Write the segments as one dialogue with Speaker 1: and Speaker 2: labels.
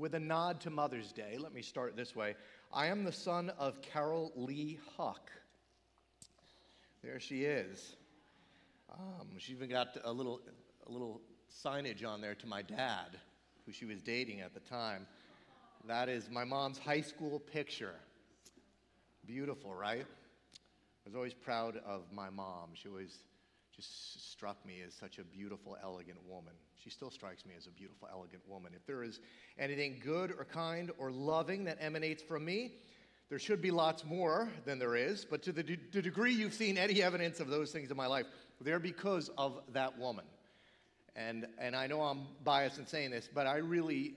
Speaker 1: with a nod to Mother's Day, let me start this way. I am the son of Carol Lee Huck. There she is. Um, she even got a little, a little signage on there to my dad, who she was dating at the time. That is my mom's high school picture. Beautiful, right? I was always proud of my mom. She always just struck me as such a beautiful, elegant woman. She still strikes me as a beautiful, elegant woman. If there is anything good or kind or loving that emanates from me, there should be lots more than there is. But to the, de- the degree you've seen any evidence of those things in my life, they're because of that woman. And, and I know I'm biased in saying this, but I really,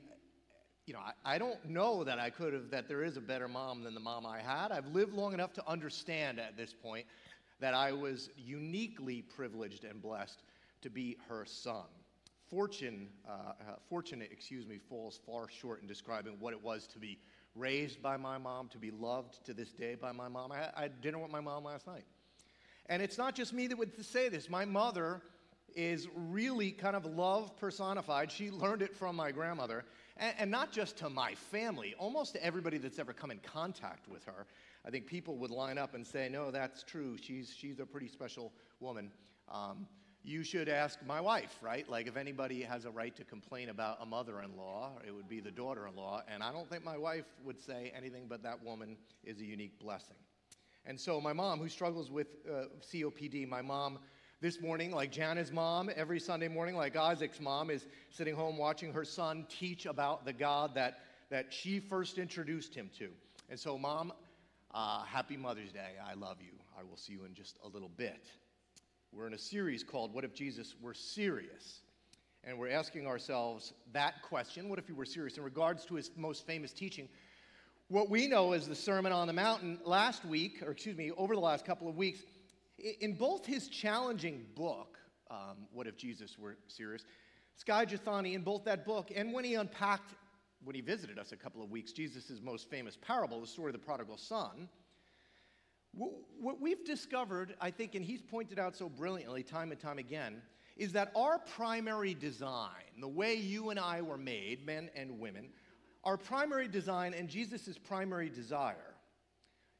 Speaker 1: you know, I, I don't know that I could have, that there is a better mom than the mom I had. I've lived long enough to understand at this point that I was uniquely privileged and blessed to be her son. Fortune, uh, uh, fortunate, excuse me, falls far short in describing what it was to be raised by my mom, to be loved to this day by my mom. I, I had dinner with my mom last night. And it's not just me that would say this. My mother is really kind of love personified. She learned it from my grandmother. And, and, not just to my family, almost to everybody that's ever come in contact with her. I think people would line up and say, no, that's true. She's, she's a pretty special woman. Um, you should ask my wife, right? Like, if anybody has a right to complain about a mother in law, it would be the daughter in law. And I don't think my wife would say anything but that woman is a unique blessing. And so, my mom, who struggles with uh, COPD, my mom this morning, like Jana's mom, every Sunday morning, like Isaac's mom, is sitting home watching her son teach about the God that, that she first introduced him to. And so, mom, uh, happy Mother's Day. I love you. I will see you in just a little bit. We're in a series called What If Jesus Were Serious? And we're asking ourselves that question what if he were serious in regards to his most famous teaching? What we know is the Sermon on the Mountain last week, or excuse me, over the last couple of weeks, in both his challenging book, um, What If Jesus Were Serious, Skye Jethani, in both that book, and when he unpacked when he visited us a couple of weeks, Jesus' most famous parable, the story of the prodigal son, what we've discovered, I think, and he's pointed out so brilliantly time and time again, is that our primary design, the way you and I were made, men and women, our primary design and Jesus' primary desire,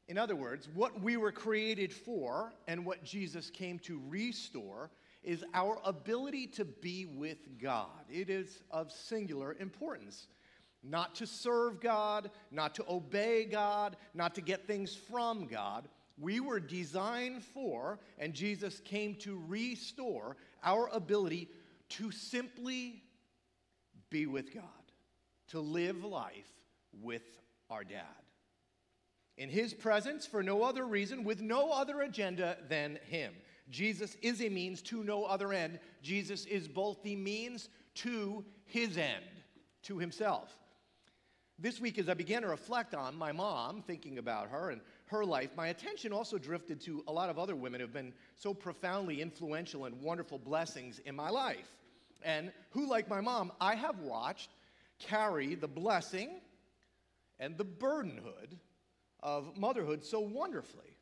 Speaker 1: in other words, what we were created for and what Jesus came to restore, is our ability to be with God. It is of singular importance not to serve God, not to obey God, not to get things from God. We were designed for, and Jesus came to restore our ability to simply be with God, to live life with our dad. In his presence, for no other reason, with no other agenda than him. Jesus is a means to no other end. Jesus is both the means to his end, to himself. This week, as I began to reflect on my mom, thinking about her and her life, my attention also drifted to a lot of other women who have been so profoundly influential and wonderful blessings in my life. And who, like my mom, I have watched carry the blessing and the burdenhood of motherhood so wonderfully.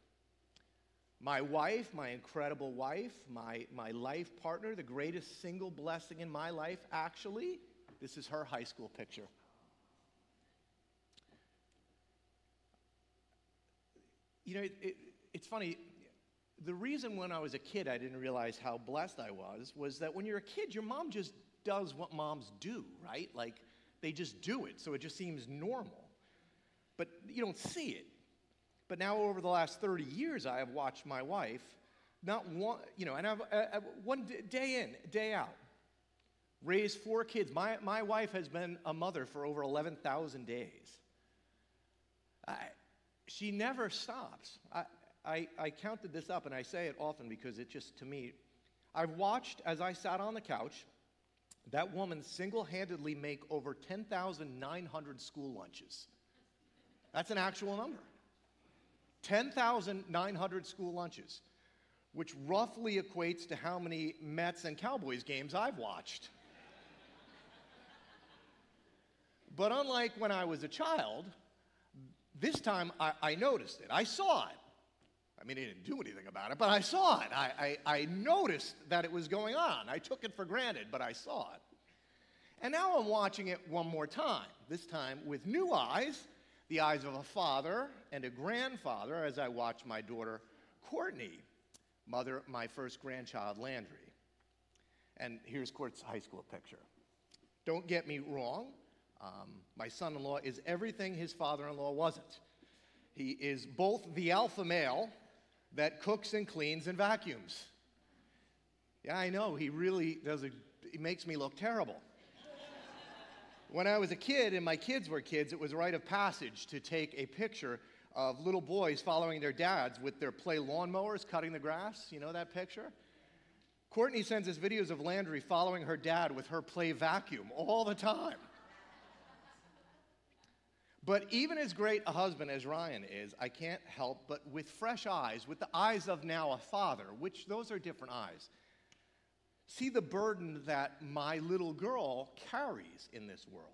Speaker 1: My wife, my incredible wife, my, my life partner, the greatest single blessing in my life, actually, this is her high school picture. You know, it, it, it's funny. The reason when I was a kid I didn't realize how blessed I was was that when you're a kid, your mom just does what moms do, right? Like they just do it, so it just seems normal. But you don't see it. But now, over the last 30 years, I have watched my wife, not one, you know, and I've, uh, uh one day in, day out, raise four kids. My, my wife has been a mother for over 11,000 days. I, she never stops. I, I, I counted this up and I say it often because it just, to me, I've watched as I sat on the couch that woman single handedly make over 10,900 school lunches. That's an actual number. 10,900 school lunches, which roughly equates to how many Mets and Cowboys games I've watched. but unlike when I was a child, this time I, I noticed it. I saw it. I mean, he didn't do anything about it, but I saw it. I, I, I, noticed that it was going on. I took it for granted, but I saw it. And now I'm watching it one more time, this time with new eyes, the eyes of a father and a grandfather as I watch my daughter Courtney mother my first grandchild, Landry. And here's Court's high school picture. Don't get me wrong, um, my son in law is everything his father in law wasn't. He is both the alpha male that cooks and cleans and vacuums. Yeah, I know, he really does, a, he makes me look terrible. When I was a kid and my kids were kids, it was a rite of passage to take a picture of little boys following their dads with their play lawnmowers cutting the grass. You know that picture? Courtney sends us videos of Landry following her dad with her play vacuum all the time. But even as great a husband as Ryan is, I can't help but with fresh eyes, with the eyes of now a father, which those are different eyes, see the burden that my little girl carries in this world.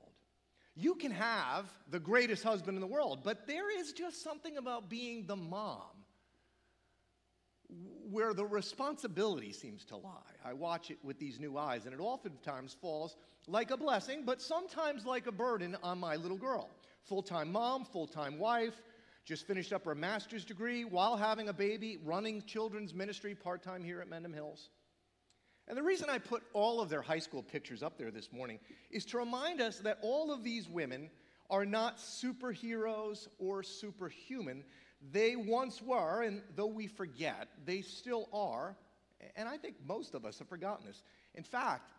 Speaker 1: You can have the greatest husband in the world, but there is just something about being the mom where the responsibility seems to lie. I watch it with these new eyes, and it oftentimes falls like a blessing, but sometimes like a burden on my little girl. Full time mom, full time wife, just finished up her master's degree while having a baby, running children's ministry part time here at Mendham Hills. And the reason I put all of their high school pictures up there this morning is to remind us that all of these women are not superheroes or superhuman. They once were, and though we forget, they still are. And I think most of us have forgotten this. In fact,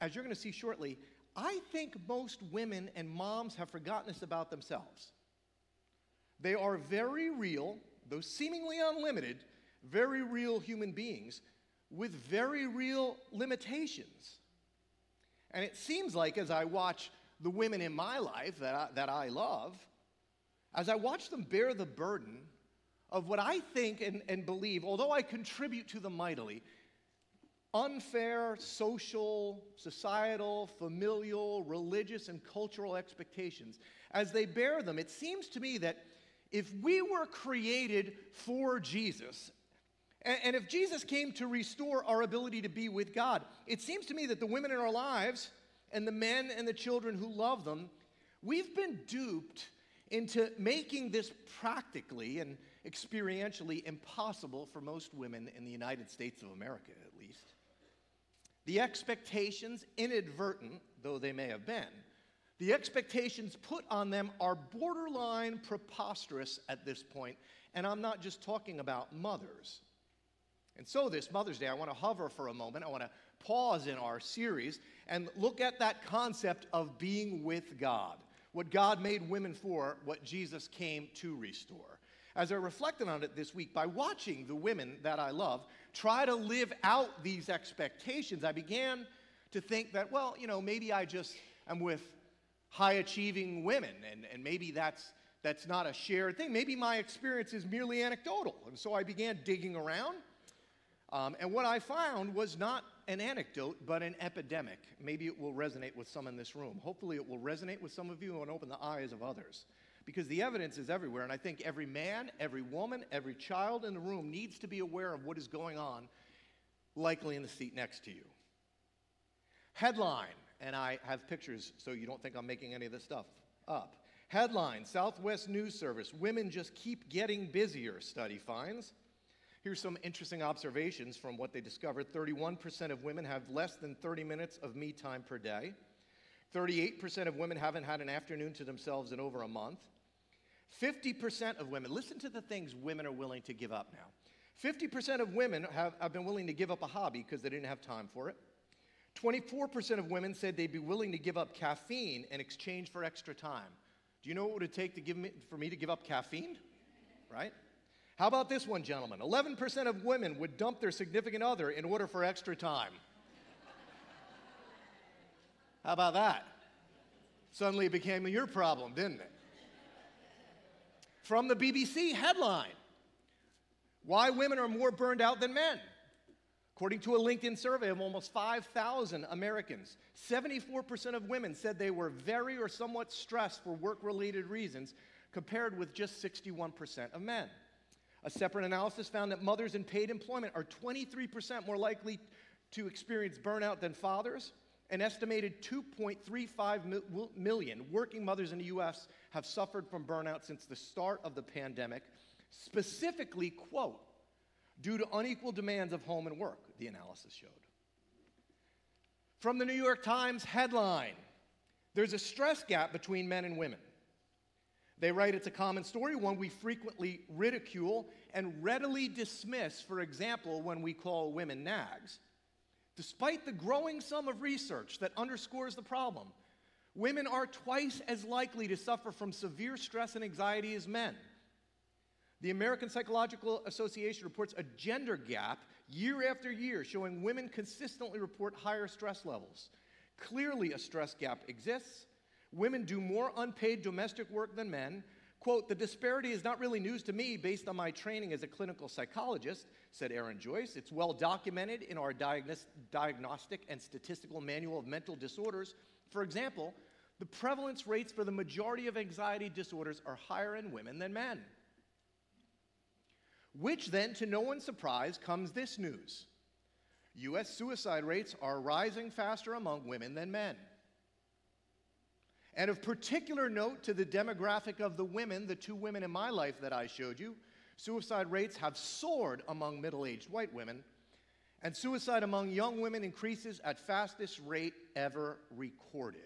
Speaker 1: as you're going to see shortly, I think most women and moms have forgotten this about themselves. They are very real, though seemingly unlimited, very real human beings with very real limitations. And it seems like as I watch the women in my life that I, that I love, as I watch them bear the burden of what I think and, and believe, although I contribute to them mightily, unfair social, societal, familial, religious, and cultural expectations, as they bear them, it seems to me that if we were created for Jesus and, if Jesus came to restore our ability to be with God, it seems to me that the women in our lives and the men and the children who love them, we've been duped into making this practically and experientially impossible for most women in the United States of America, at least. The expectations, inadvertent though they may have been, the expectations put on them are borderline preposterous at this point, and I'm not just talking about mothers. And so, this Mother's Day, I want to hover for a moment. I want to pause in our series and look at that concept of being with God. What God made women for, what Jesus came to restore. As I reflected on it this week, by watching the women that I love try to live out these expectations, I began to think that, well, you know, maybe I just am with high achieving women, and, and maybe that's, that's not a shared thing. Maybe my experience is merely anecdotal. And so I began digging around um, and what I found was not an anecdote, but an epidemic. Maybe it will resonate with some in this room. Hopefully, it will resonate with some of you and open the eyes of others. Because the evidence is everywhere, and I think every man, every woman, every child in the room needs to be aware of what is going on, likely in the seat next to you. Headline, and I have pictures so you don't think I'm making any of this stuff up. Headline Southwest News Service Women just keep getting busier, study finds. Here's some interesting observations from what they discovered 31% of women have less than 30 minutes of me time per day. 38% of women haven't had an afternoon to themselves in over a month. 50% of women, listen to the things women are willing to give up now. 50% of women have, have been willing to give up a hobby because they didn't have time for it. 24% of women said they'd be willing to give up caffeine in exchange for extra time. Do you know what it would take to give me, for me to give up caffeine? Right? How about this one, gentlemen? 11% of women would dump their significant other in order for extra time. How about that? Suddenly it became your problem, didn't it? From the BBC headline Why Women Are More Burned Out Than Men. According to a LinkedIn survey of almost 5,000 Americans, 74% of women said they were very or somewhat stressed for work related reasons, compared with just 61% of men. A separate analysis found that mothers in paid employment are 23% more likely to experience burnout than fathers, An estimated 2.35 million working mothers in the US have suffered from burnout since the start of the pandemic, specifically, quote, due to unequal demands of home and work, the analysis showed. From the New York Times headline There's a stress gap between men and women. They write it's a common story, one we frequently ridicule and readily dismiss, for example, when we call women nags. Despite the growing sum of research that underscores the problem, women are twice as likely to suffer from severe stress and anxiety as men. The American Psychological Association reports a gender gap year after year showing women consistently report higher stress levels. Clearly, a stress gap exists. Women do more unpaid domestic work than men. Quote, the disparity is not really news to me based on my training as a clinical psychologist, said Aaron Joyce. It's well documented in our diagnostic and statistical manual of mental disorders. For example, the prevalence rates for the majority of anxiety disorders are higher in women than men. Which then, to no one's surprise, comes this news US suicide rates are rising faster among women than men. And of particular note to the demographic of the women, the two women in my life that I showed you, suicide rates have soared among middle aged white women, and suicide among young women increases at fastest rate ever recorded.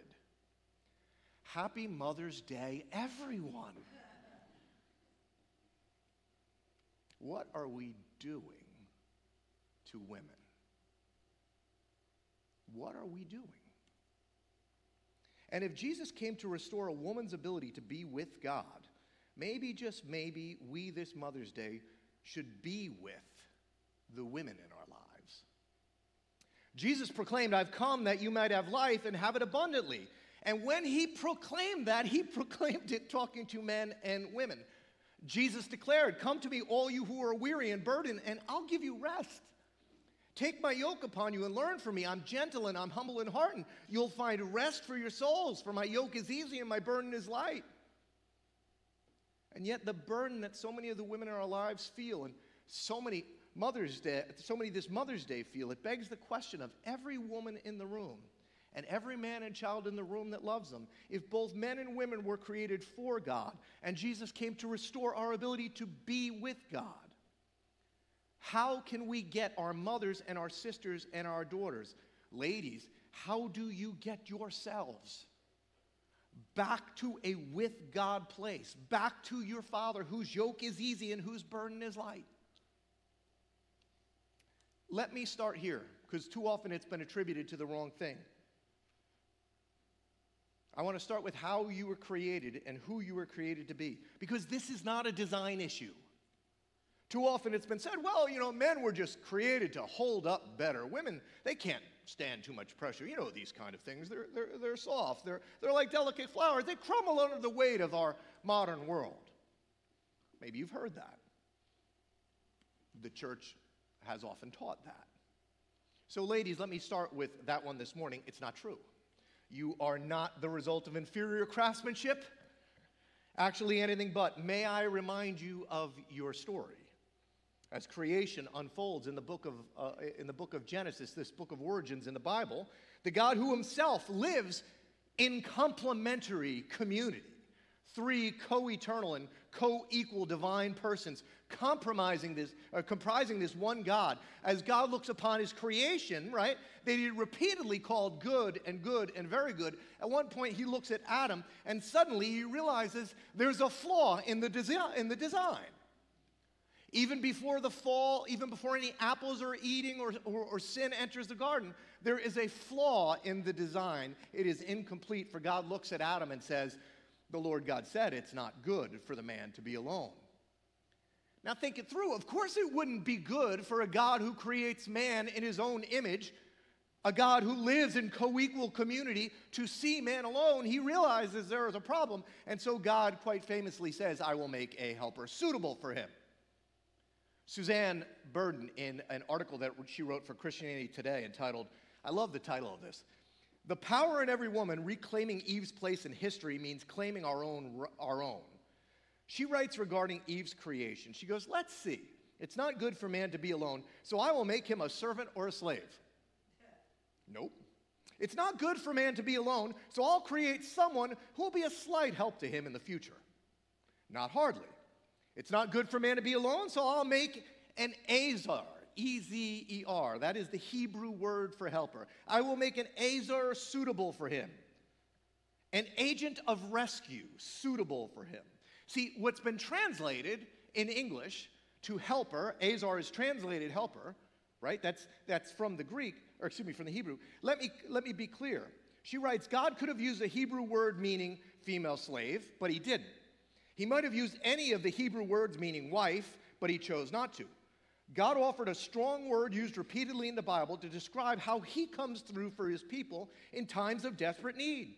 Speaker 1: Happy Mother's Day, everyone. What are we doing to women? What are we doing? And if Jesus came to restore a woman's ability to be with God, maybe, just maybe, we this Mother's Day should be with the women in our lives. Jesus proclaimed, I've come that you might have life and have it abundantly. And when he proclaimed that, he proclaimed it talking to men and women. Jesus declared, Come to me, all you who are weary and burdened, and I'll give you rest. Take my yoke upon you and learn from me. I'm gentle and I'm humble in heart, and you'll find rest for your souls, for my yoke is easy and my burden is light. And yet, the burden that so many of the women in our lives feel, and so many Mother's Day, so many this Mother's Day feel, it begs the question of every woman in the room and every man and child in the room that loves them. If both men and women were created for God, and Jesus came to restore our ability to be with God, how can we get our mothers and our sisters and our daughters? Ladies, how do you get yourselves back to a with God place, back to your Father whose yoke is easy and whose burden is light? Let me start here because too often it's been attributed to the wrong thing. I want to start with how you were created and who you were created to be because this is not a design issue. Too often it's been said, well, you know, men were just created to hold up better. Women, they can't stand too much pressure. You know these kind of things. They're, they're, they're soft, they're, they're like delicate flowers. They crumble under the weight of our modern world. Maybe you've heard that. The church has often taught that. So, ladies, let me start with that one this morning. It's not true. You are not the result of inferior craftsmanship. Actually, anything but. May I remind you of your story? As creation unfolds in the book of, uh, in the book of Genesis, this book of origins in the Bible, the God who himself lives in complementary community. Three co eternal and co equal divine persons compromising this, uh, comprising this one God. As God looks upon his creation, right, that he repeatedly called good and good and very good. At one point, he looks at Adam and suddenly he realizes there's a flaw in the, desi- in the design. Even before the fall, even before any apples are eating or, or, or, sin enters the garden, there is a flaw in the design. It is incomplete, for God looks at Adam and says, The Lord God said it's not good for the man to be alone. Now, think it through. Of course, it wouldn't be good for a God who creates man in his own image, a God who lives in co equal community, to see man alone. He realizes there is a problem, and so God quite famously says, I will make a helper suitable for him. Suzanne Burden, in an article that she wrote for Christianity Today entitled, I love the title of this. The power in every woman reclaiming Eve's place in history means claiming our own, our own. She writes regarding Eve's creation. She goes, Let's see. It's not good for man to be alone, so I will make him a servant or a slave. Nope. It's not good for man to be alone, so I'll create someone who will be a slight help to him in the future. Not hardly. It's not good for man to be alone, so I'll make an Ezer. E Z E R. That is the Hebrew word for helper. I will make an Ezer suitable for him, an agent of rescue suitable for him. See, what's been translated in English to helper, Ezer is translated helper, right? That's, that's from the Greek, or excuse me, from the Hebrew. Let me, let me be clear. She writes God could have used a Hebrew word meaning female slave, but he didn't. He might have used any of the Hebrew words meaning wife, but he chose not to. God offered a strong word used repeatedly in the Bible to describe how he comes through for his people in times of desperate need.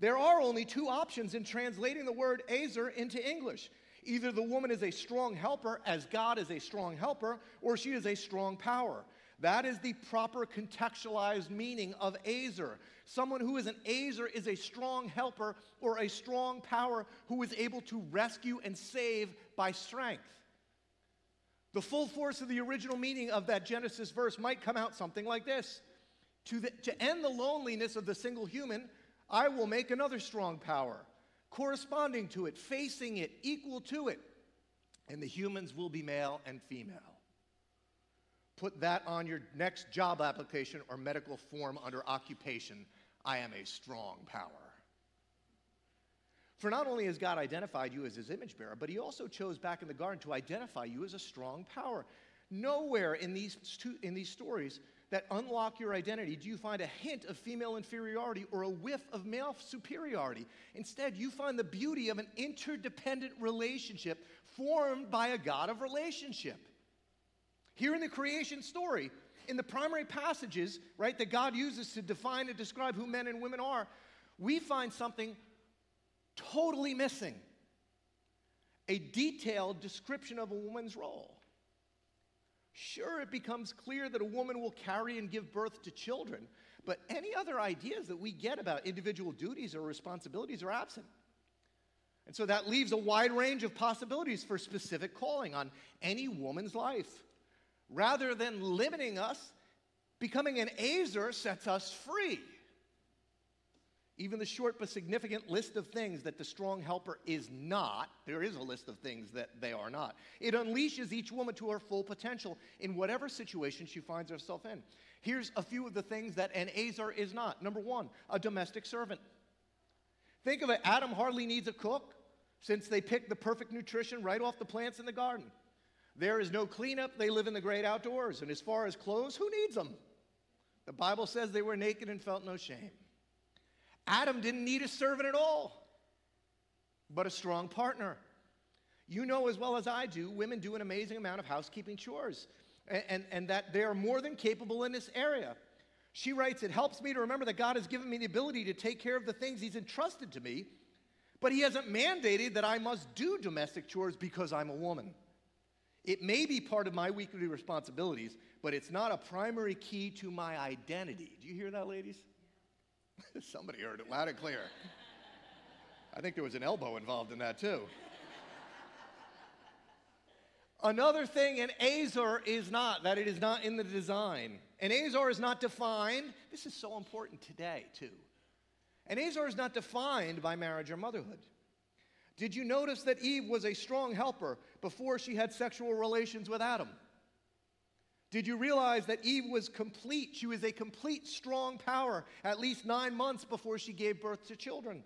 Speaker 1: There are only two options in translating the word Ezer into English. Either the woman is a strong helper, as God is a strong helper, or she is a strong power. That is the proper contextualized meaning of Ezer. Someone who is an Ezer is a strong helper or a strong power who is able to rescue and save by strength. The full force of the original meaning of that Genesis verse might come out something like this To, the, to end the loneliness of the single human, I will make another strong power, corresponding to it, facing it, equal to it, and the humans will be male and female. Put that on your next job application or medical form under occupation. I am a strong power. For not only has God identified you as his image bearer, but he also chose back in the garden to identify you as a strong power. Nowhere in these, two, in these stories that unlock your identity do you find a hint of female inferiority or a whiff of male superiority. Instead, you find the beauty of an interdependent relationship formed by a God of relationship. Here in the creation story, in the primary passages, right, that God uses to define and describe who men and women are, we find something totally missing a detailed description of a woman's role. Sure, it becomes clear that a woman will carry and give birth to children, but any other ideas that we get about individual duties or responsibilities are absent. And so that leaves a wide range of possibilities for specific calling on any woman's life. Rather than limiting us, becoming an Ezer sets us free. Even the short but significant list of things that the strong helper is not, there is a list of things that they are not. It unleashes each woman to her full potential in whatever situation she finds herself in. Here's a few of the things that an Ezer is not. Number one, a domestic servant. Think of it Adam hardly needs a cook since they picked the perfect nutrition right off the plants in the garden. There is no cleanup, they live in the great outdoors. And as far as clothes, who needs them? The Bible says they were naked and felt no shame. Adam didn't need a servant at all, but a strong partner. You know as well as I do, women do an amazing amount of housekeeping chores, and, and, and that they are more than capable in this area. She writes, It helps me to remember that God has given me the ability to take care of the things He's entrusted to me, but He hasn't mandated that I must do domestic chores because I'm a woman. It may be part of my weekly responsibilities, but it's not a primary key to my identity. Do you hear that, ladies? Somebody heard it loud and clear. I think there was an elbow involved in that too. Another thing an Ezer is not, that it is not in the design. An Ezer is not defined, this is so important today too. An Ezer is not defined by marriage or motherhood. Did you notice that Eve was a strong helper before she had sexual relations with Adam? Did you realize that Eve was complete? She was a complete strong power at least nine months before she gave birth to children.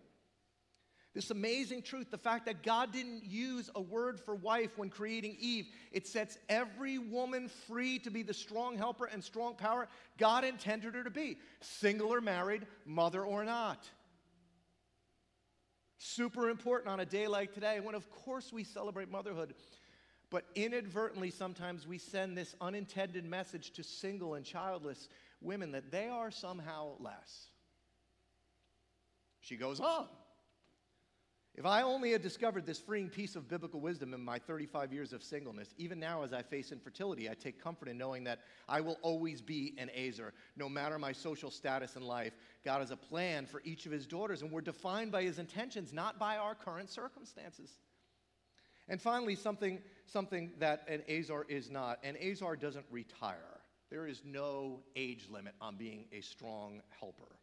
Speaker 1: This amazing truth, the fact that God didn't use a word for wife when creating Eve, it sets every woman free to be the strong helper and strong power God intended her to be, single or married, mother or not. Super important on a day like today when, of course, we celebrate motherhood. But inadvertently, sometimes we send this unintended message to single and childless women that they are somehow less. She goes on. If I only had discovered this freeing piece of biblical wisdom in my 35 years of singleness, even now as I face infertility, I take comfort in knowing that I will always be an Ezer, no matter my social status in life. God has a plan for each of his daughters, and we're defined by his intentions, not by our current circumstances. And finally, something, something that an Ezer is not an Ezer doesn't retire. there is no age limit on being a strong helper.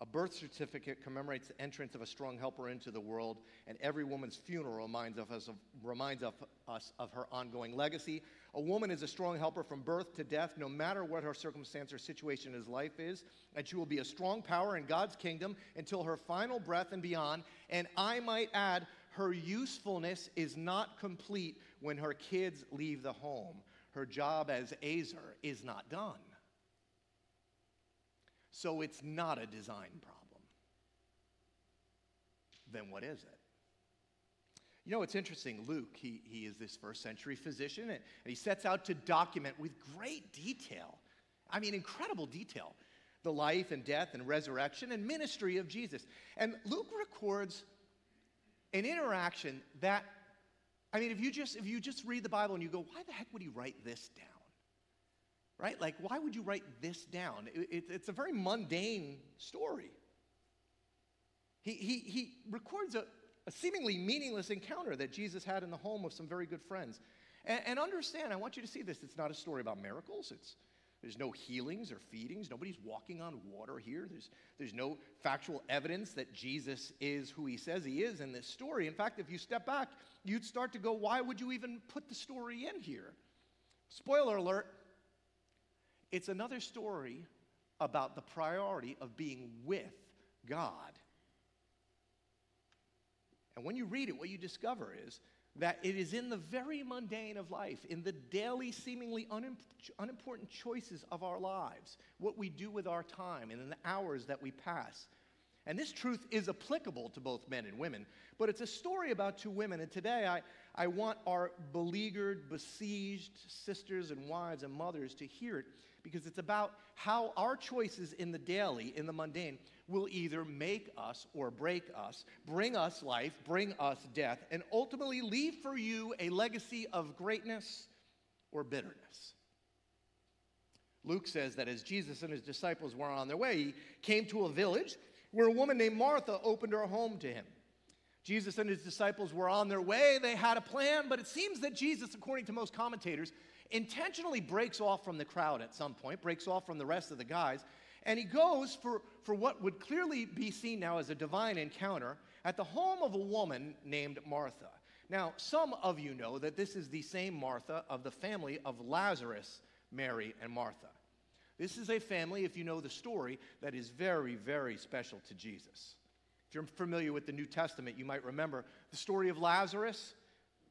Speaker 1: A birth certificate commemorates the entrance of a strong helper into the world, and every woman's funeral reminds, of us, of, reminds of us of her ongoing legacy. A woman is a strong helper from birth to death, no matter what her circumstance or situation in life is, and she will be a strong power in God's kingdom until her final breath and beyond. And I might add, her usefulness is not complete when her kids leave the home. Her job as Ezer is not done. So it's not a design problem. Then what is it? You know, it's interesting. Luke, he, he is this first century physician, and, he sets out to document with great detail, I mean, incredible detail, the life and death and resurrection and ministry of Jesus. And Luke records an interaction that, I mean, if you just, if you just read the Bible and you go, why the heck would he write this down? Right? Like, why would you write this down? It, it, it's a very mundane story. He, he, he records a, a, seemingly meaningless encounter that Jesus had in the home of some very good friends. And, and understand, I want you to see this. It's not a story about miracles. It's, there's no healings or feedings. Nobody's walking on water here. There's, there's no factual evidence that Jesus is who he says he is in this story. In fact, if you step back, you'd start to go, why would you even put the story in here? Spoiler alert, it's another story about the priority of being with God. And when you read it, what you discover is that it is in the very mundane of life, in the daily, seemingly unimportant choices of our lives, what we do with our time, and in the hours that we pass. And this truth is applicable to both men and women, but it's a story about two women. And today I, I want our beleaguered, besieged sisters and wives and mothers to hear it because it's about how our choices in the daily, in the mundane, will either make us or break us, bring us life, bring us death, and ultimately leave for you a legacy of greatness or bitterness. Luke says that as Jesus and his disciples were on their way, he came to a village where a woman named Martha opened her home to him. Jesus and his disciples were on their way. They had a plan, but it seems that Jesus, according to most commentators, intentionally breaks off from the crowd at some point, breaks off from the rest of the guys, and he goes for, for what would clearly be seen now as a divine encounter at the home of a woman named Martha. Now, some of you know that this is the same Martha of the family of Lazarus, Mary, and Martha. This is a family, if you know the story, that is very, very special to Jesus. If you're familiar with the New Testament, you might remember the story of Lazarus,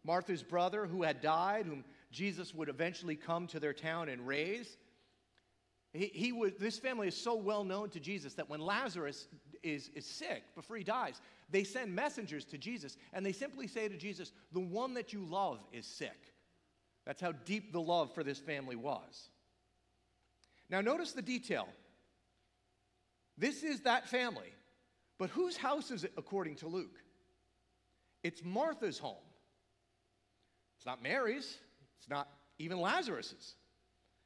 Speaker 1: Martha's brother who had died, whom Jesus would eventually come to their town and raise. He, he would, this family is so well known to Jesus that when Lazarus is, is sick, before he dies, they send messengers to Jesus and they simply say to Jesus, The one that you love is sick. That's how deep the love for this family was. Now, notice the detail. This is that family, but whose house is it according to Luke? It's Martha's home. It's not Mary's, it's not even Lazarus's.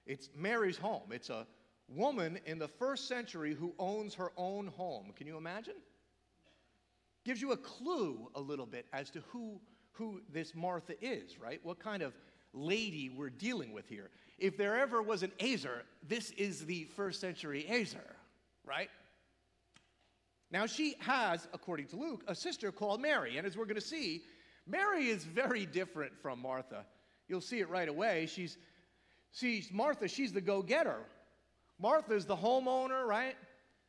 Speaker 1: It's Mary's home. It's a woman in the first century who owns her own home. Can you imagine? Gives you a clue a little bit as to who, who this Martha is, right? What kind of lady we're dealing with here. If there ever was an Ezer, this is the first century Ezer, right? Now, she has, according to Luke, a sister called Mary. And as we're going to see, Mary is very different from Martha. You'll see it right away. She's, she's Martha, she's the go getter. Martha's the homeowner, right?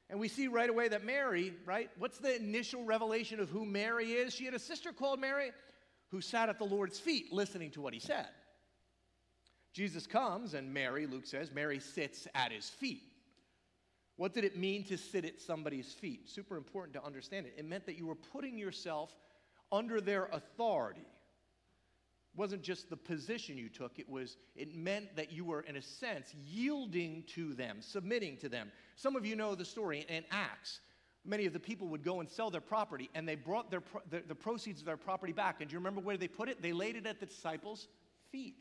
Speaker 1: And we see right away that Mary, right? What's the initial revelation of who Mary is? She had a sister called Mary who sat at the Lord's feet listening to what he said. Jesus comes, and Mary, Luke says, Mary sits at his feet. What did it mean to sit at somebody's feet? Super important to understand it. It meant that you were putting yourself under their authority wasn't just the position you took, it was it meant that you were in a sense yielding to them, submitting to them. Some of you know the story in Acts. Many of the people would go and sell their property, and they brought their, the, the proceeds of their property back. And do you remember where they put it? They laid it at the disciples' feet.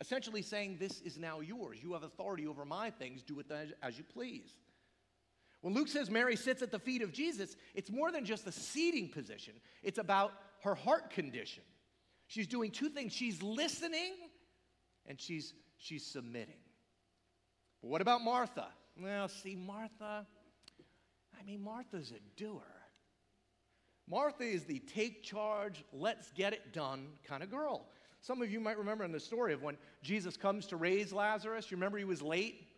Speaker 1: Essentially saying, This is now yours. You have authority over my things. Do it as, as you please. When Luke says Mary sits at the feet of Jesus, it's more than just a seating position, it's about her heart condition. She's doing two things she's listening and she's, she's submitting. But what about Martha? Well, see, Martha, I mean, Martha's a doer. Martha is the take charge, let's get it done kind of girl. Some of you might remember in the story of when Jesus comes to raise Lazarus. You remember he was late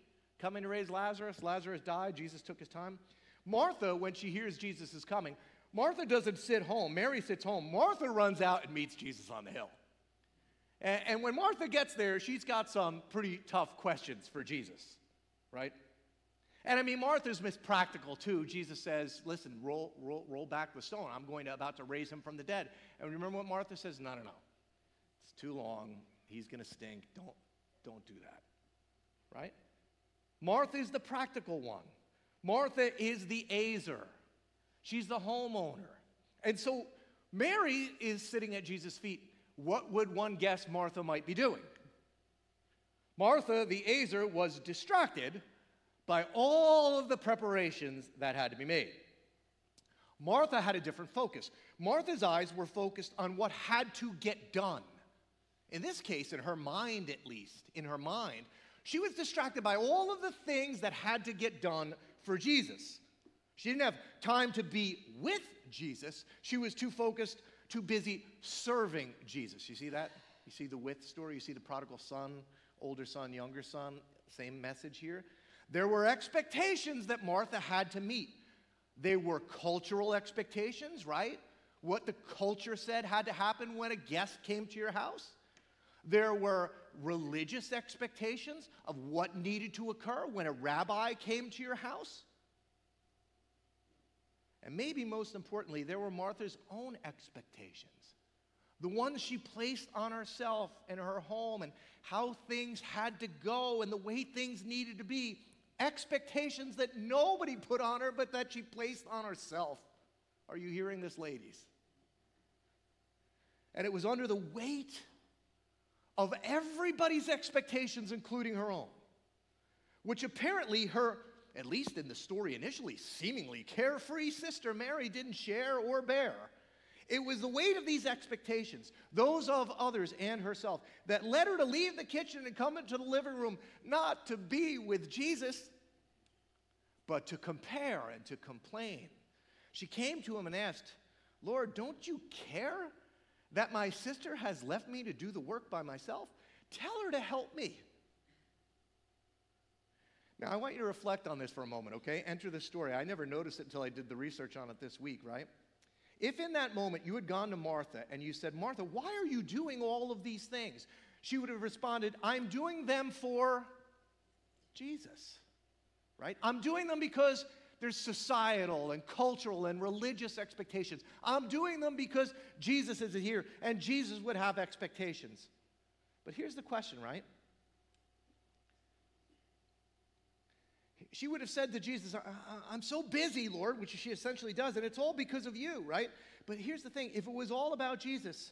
Speaker 1: coming to raise Lazarus? Lazarus died, Jesus took his time. Martha, when she hears Jesus is coming, Martha doesn't sit home. Mary sits home. Martha runs out and meets Jesus on the hill. And, and when Martha gets there, she's got some pretty tough questions for Jesus, right? And I mean, Martha's practical too. Jesus says, listen, roll, roll, roll back the stone. I'm going to about to raise him from the dead. And remember what Martha says? No, no, no. It's too long. He's going to stink. Don't, don't do that. Right? Martha is the practical one. Martha is the ezer. She's the homeowner. And so Mary is sitting at Jesus' feet. What would one guess Martha might be doing? Martha, the ezer, was distracted by all of the preparations that had to be made. Martha had a different focus. Martha's eyes were focused on what had to get done. In this case, in her mind at least, in her mind, she was distracted by all of the things that had to get done for Jesus. She didn't have time to be with Jesus. She was too focused, too busy serving Jesus. You see that? You see the with story? You see the prodigal son, older son, younger son? Same message here. There were expectations that Martha had to meet. They were cultural expectations, right? What the culture said had to happen when a guest came to your house. There were religious expectations of what needed to occur when a rabbi came to your house. And maybe most importantly, there were Martha's own expectations, the ones she placed on herself and her home, and how things had to go and the way things needed to be. Expectations that nobody put on her, but that she placed on herself. Are you hearing this, ladies? And it was under the weight of everybody's expectations, including her own, which apparently her, at least in the story initially, seemingly carefree sister Mary didn't share or bear. It was the weight of these expectations, those of others and herself, that led her to leave the kitchen and come into the living room, not to be with Jesus, but to compare and to complain. She came to him and asked, Lord, don't you care that my sister has left me to do the work by myself? Tell her to help me. Now, I want you to reflect on this for a moment, okay? Enter the story. I never noticed it until I did the research on it this week, right? If in that moment you had gone to Martha and you said, Martha, why are you doing all of these things? She would have responded, I'm doing them for Jesus, right? I'm doing them because there's societal and cultural and religious expectations. I'm doing them because Jesus is here and Jesus would have expectations. But here's the question, right? She would have said to Jesus, I'm so busy, Lord, which she essentially does, and it's all because of you, right? But here's the thing if it was all about Jesus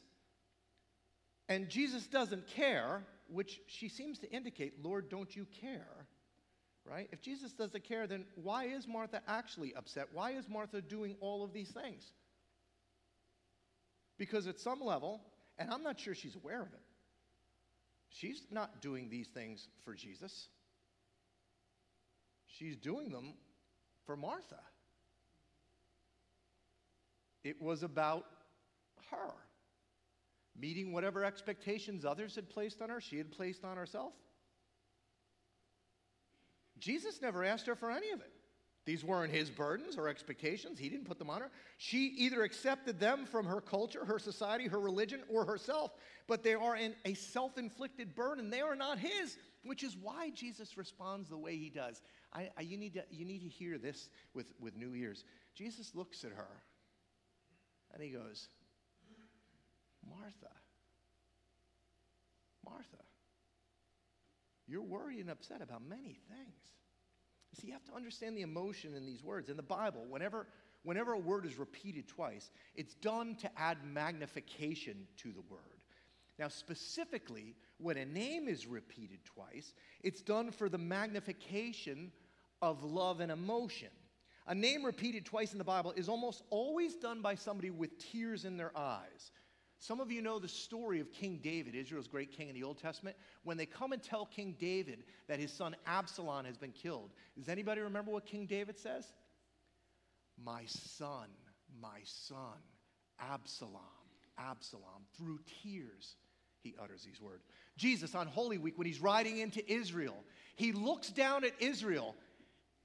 Speaker 1: and Jesus doesn't care, which she seems to indicate, Lord, don't you care? right? If Jesus doesn't care, then why is Martha actually upset? Why is Martha doing all of these things? Because at some level, and I'm not sure she's aware of it, she's not doing these things for Jesus. She's doing them for Martha. It was about her, meeting whatever expectations others had placed on her, she had placed on herself. Jesus never asked her for any of it. These weren't his burdens or expectations. He didn't put them on her. She either accepted them from her culture, her society, her religion, or herself, but they are a self inflicted burden. They are not his, which is why Jesus responds the way he does. I, I, you, need to, you need to hear this with, with new ears. Jesus looks at her and he goes, Martha, Martha. You're worried and upset about many things. See, you have to understand the emotion in these words. In the Bible, whenever, whenever a word is repeated twice, it's done to add magnification to the word. Now, specifically, when a name is repeated twice, it's done for the magnification of love and emotion. A name repeated twice in the Bible is almost always done by somebody with tears in their eyes. Some of you know the story of King David, Israel's great king in the Old Testament. When they come and tell King David that his son Absalom has been killed, does anybody remember what King David says? My son, my son, Absalom, Absalom. Through tears, he utters these words. Jesus on Holy Week, when he's riding into Israel, he looks down at Israel,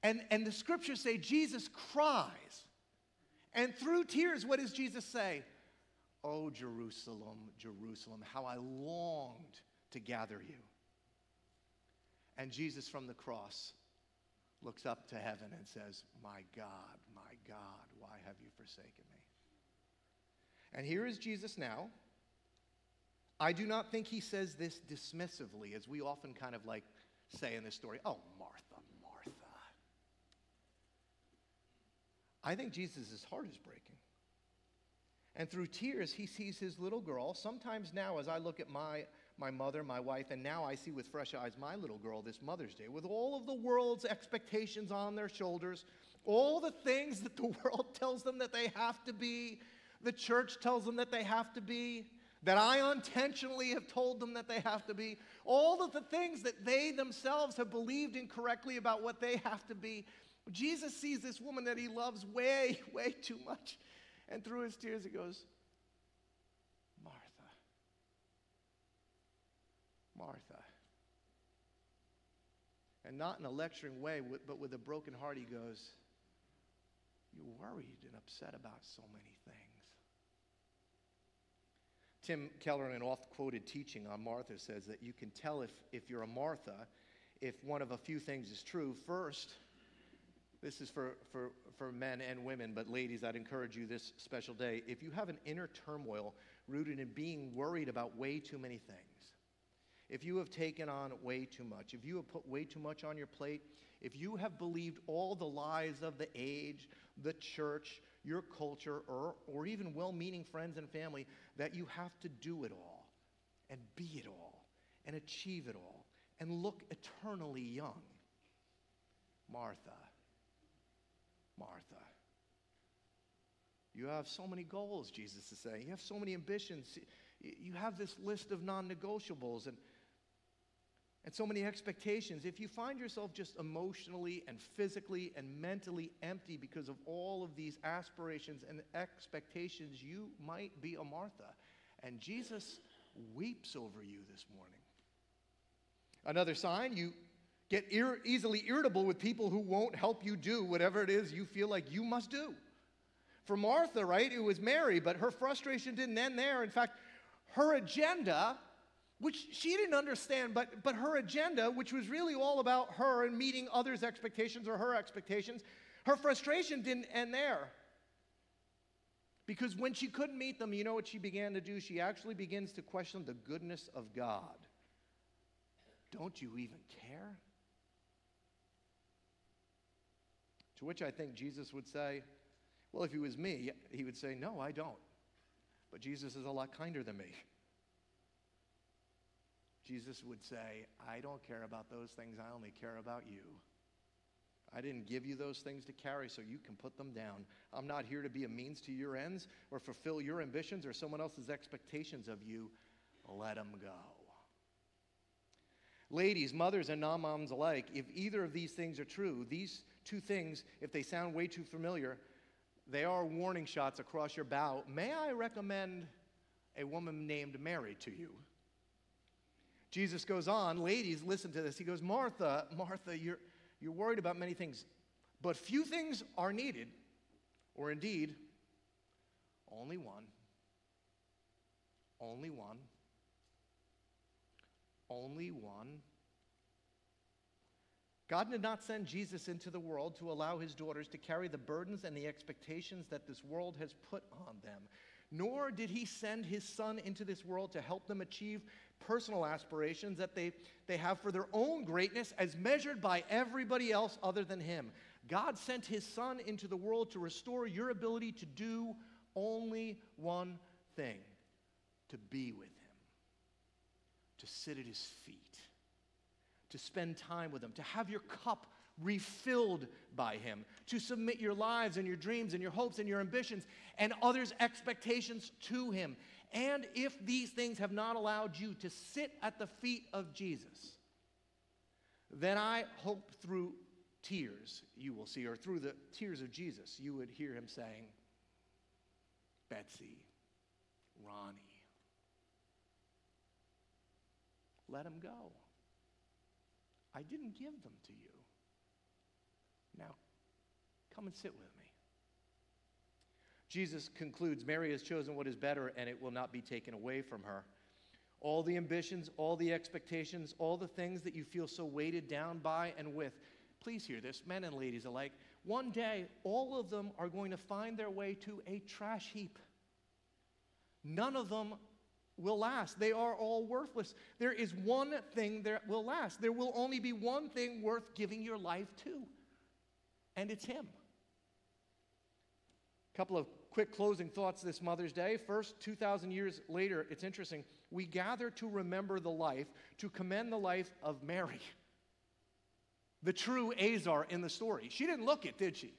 Speaker 1: and, and the scriptures say Jesus cries. And through tears, what does Jesus say? Oh, Jerusalem, Jerusalem, how I longed to gather you. And Jesus from the cross looks up to heaven and says, My God, my God, why have you forsaken me? And here is Jesus now. I do not think he says this dismissively, as we often kind of like say in this story, Oh, Martha, Martha. I think Jesus' heart is breaking. And through tears, he sees his little girl. Sometimes now, as I look at my, my mother, my wife, and now I see with fresh eyes my little girl this Mother's Day, with all of the world's expectations on their shoulders, all the things that the world tells them that they have to be, the church tells them that they have to be, that I unintentionally have told them that they have to be, all of the things that they themselves have believed incorrectly about what they have to be. Jesus sees this woman that he loves way, way too much. And through his tears, he goes, Martha, Martha. And not in a lecturing way, but with a broken heart, he goes, You're worried and upset about so many things. Tim Keller, in an oft quoted teaching on Martha, says that you can tell if, if you're a Martha if one of a few things is true. First, this is for, for, for men and women, but ladies, I'd encourage you this special day. If you have an inner turmoil rooted in being worried about way too many things, if you have taken on way too much, if you have put way too much on your plate, if you have believed all the lies of the age, the church, your culture, or, or even well meaning friends and family, that you have to do it all and be it all and achieve it all and look eternally young, Martha Martha. You have so many goals, Jesus is saying. You have so many ambitions. You have this list of non negotiables and, and so many expectations. If you find yourself just emotionally and physically and mentally empty because of all of these aspirations and expectations, you might be a Martha. And Jesus weeps over you this morning. Another sign, you get ir- easily irritable with people who won't help you do whatever it is you feel like you must do. For Martha, right, it was Mary, but her frustration didn't end there. In fact, her agenda, which she didn't understand, but, but her agenda, which was really all about her and meeting others' expectations or her expectations, her frustration didn't end there. Because when she couldn't meet them, you know what she began to do? She actually begins to question the goodness of God. Don't you even care? To which I think Jesus would say, Well, if he was me, he would say, No, I don't. But Jesus is a lot kinder than me. Jesus would say, I don't care about those things, I only care about you. I didn't give you those things to carry so you can put them down. I'm not here to be a means to your ends or fulfill your ambitions or someone else's expectations of you. Let them go. Ladies, mothers, and non moms alike, if either of these things are true, these two things, if they sound way too familiar, they are warning shots across your bow. May I recommend a woman named Mary to you? Jesus goes on, ladies, listen to this. He goes, Martha, Martha, you're, you're worried about many things, but few things are needed, or indeed, only one. Only one. Only one. God did not send Jesus into the world to allow his daughters to carry the burdens and the expectations that this world has put on them. Nor did he send his son into this world to help them achieve personal aspirations that they, they have for their own greatness as measured by everybody else other than him. God sent his son into the world to restore your ability to do only one thing to be with him, to sit at his feet to spend time with Him, to have your cup refilled by Him, to submit your lives and your dreams and your hopes and your ambitions and others' expectations to Him. And if these things have not allowed you to sit at the feet of Jesus, then I hope through tears you will see, or through the tears of Jesus, you would hear him saying, Betsy, Ronnie, let Him go. I didn't give them to you. Now, come and sit with me. Jesus concludes Mary has chosen what is better, and it will not be taken away from her. All the ambitions, all the expectations, all the things that you feel so weighted down by and with. Please hear this, men and ladies alike. One day, all of them are going to find their way to a trash heap. None of them will last. They are all worthless. There is one thing that will last. There will only be one thing worth giving your life to, and it's Him. A couple of quick closing thoughts this Mother's Day. First, 2,000 years later, it's interesting. We gather to remember the life, to commend the life of Mary, the true Ezer in the story. She didn't look it, did she?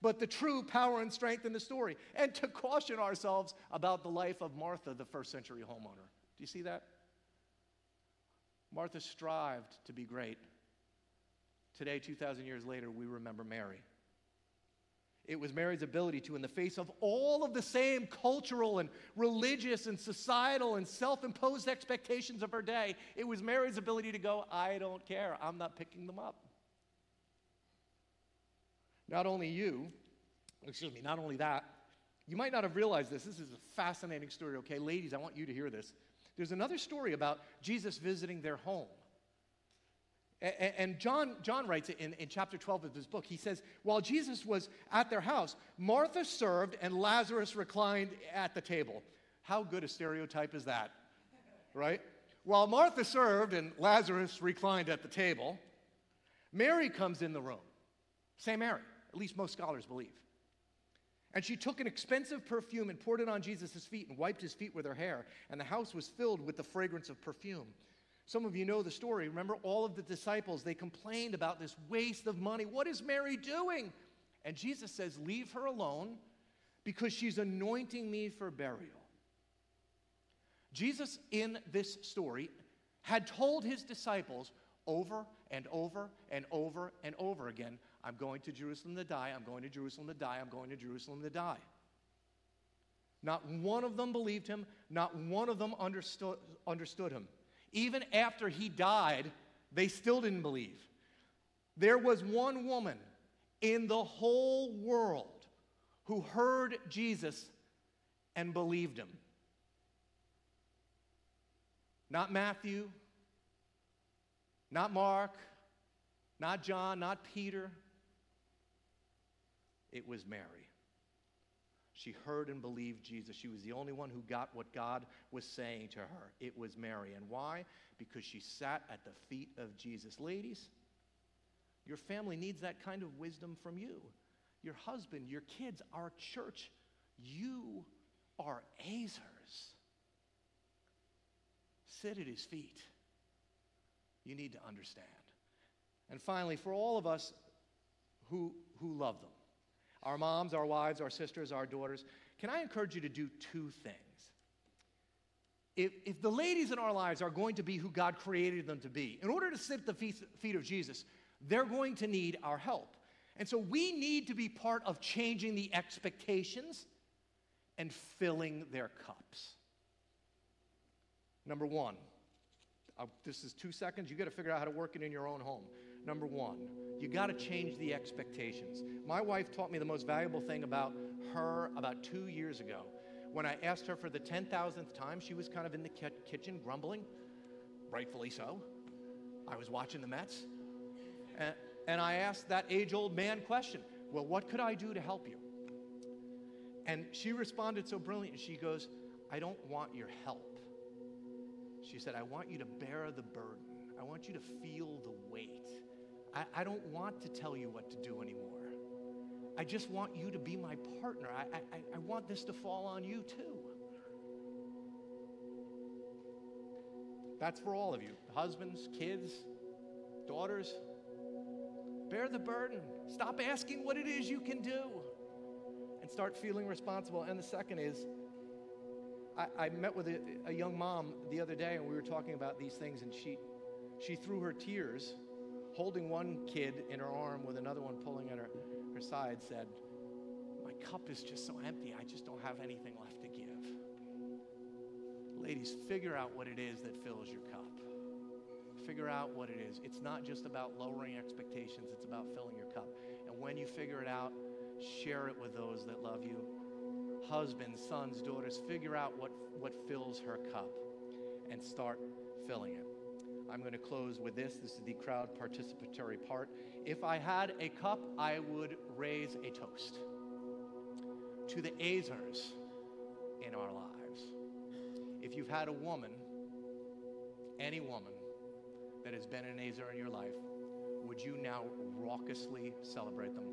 Speaker 1: But the true power and strength in the story, and to caution ourselves about the life of Martha, the first century homeowner. Do you see that? Martha strived to be great. Today, 2,000 years later, we remember Mary. It was Mary's ability to, in the face of all of the same cultural and religious and societal and self imposed expectations of her day, it was Mary's ability to go, I don't care, I'm not picking them up. Not only you, excuse me, not only that, you might not have realized this. This is a fascinating story, okay? Ladies, I want you to hear this. There's another story about Jesus visiting their home. And John, John writes it in, in chapter 12 of his book. He says, While Jesus was at their house, Martha served and Lazarus reclined at the table. How good a stereotype is that? Right? While Martha served and Lazarus reclined at the table, Mary comes in the room. Say Mary, at least most scholars believe. And she took an expensive perfume and poured it on Jesus' feet and wiped his feet with her hair, and the house was filled with the fragrance of perfume. Some of you know the story. Remember, all of the disciples, they complained about this waste of money. What is Mary doing? And Jesus says, Leave her alone because she's anointing me for burial. Jesus, in this story, had told his disciples over and over and over and over again I'm going to Jerusalem to die, I'm going to Jerusalem to die, I'm going to Jerusalem to die. Not one of them believed him, not one of them understood, understood him. Even after he died, they still didn't believe. There was one woman in the whole world who heard Jesus and believed him. Not Matthew, not Mark, not John, not Peter. It was Mary. She heard and believed Jesus. She was the only one who got what God was saying to her. It was Mary. And why? Because she sat at the feet of Jesus. Ladies, your family needs that kind of wisdom from you. Your husband, your kids, our church. You are Ezers. Sit at his feet. You need to understand. And finally, for all of us who, who love them, our moms, our wives, our sisters, our daughters, can I encourage you to do two things? If, if the ladies in our lives are going to be who God created them to be, in order to sit at the feet, feet of Jesus, they're going to need our help. And so we need to be part of changing the expectations and filling their cups. Number one, uh, this is two seconds. You got to figure out how to work it in your own home. Number one, you got to change the expectations. My wife taught me the most valuable thing about her about two years ago. When I asked her for the 10,000th time, she was kind of in the kitchen grumbling, rightfully so. I was watching the Mets. And, and I asked that age old man question Well, what could I do to help you? And she responded so brilliantly. She goes, I don't want your help. She said, I want you to bear the burden. I want you to feel the weight. I, I don't want to tell you what to do anymore. I just want you to be my partner. I, I, I want this to fall on you too. That's for all of you husbands, kids, daughters. Bear the burden. Stop asking what it is you can do and start feeling responsible. And the second is, I, I met with a, a young mom the other day, and we were talking about these things, and she, she threw her tears, holding one kid in her arm with another one pulling at her, her side, said, My cup is just so empty, I just don't have anything left to give. Ladies, figure out what it is that fills your cup. Figure out what it is. It's not just about lowering expectations, it's about filling your cup. And when you figure it out, share it with those that love you. Husbands, sons, daughters, figure out what, what fills her cup and start filling it. I'm going to close with this. This is the crowd participatory part. If I had a cup, I would raise a toast to the Ezers in our lives. If you've had a woman, any woman, that has been an Ezer in your life, would you now raucously celebrate them?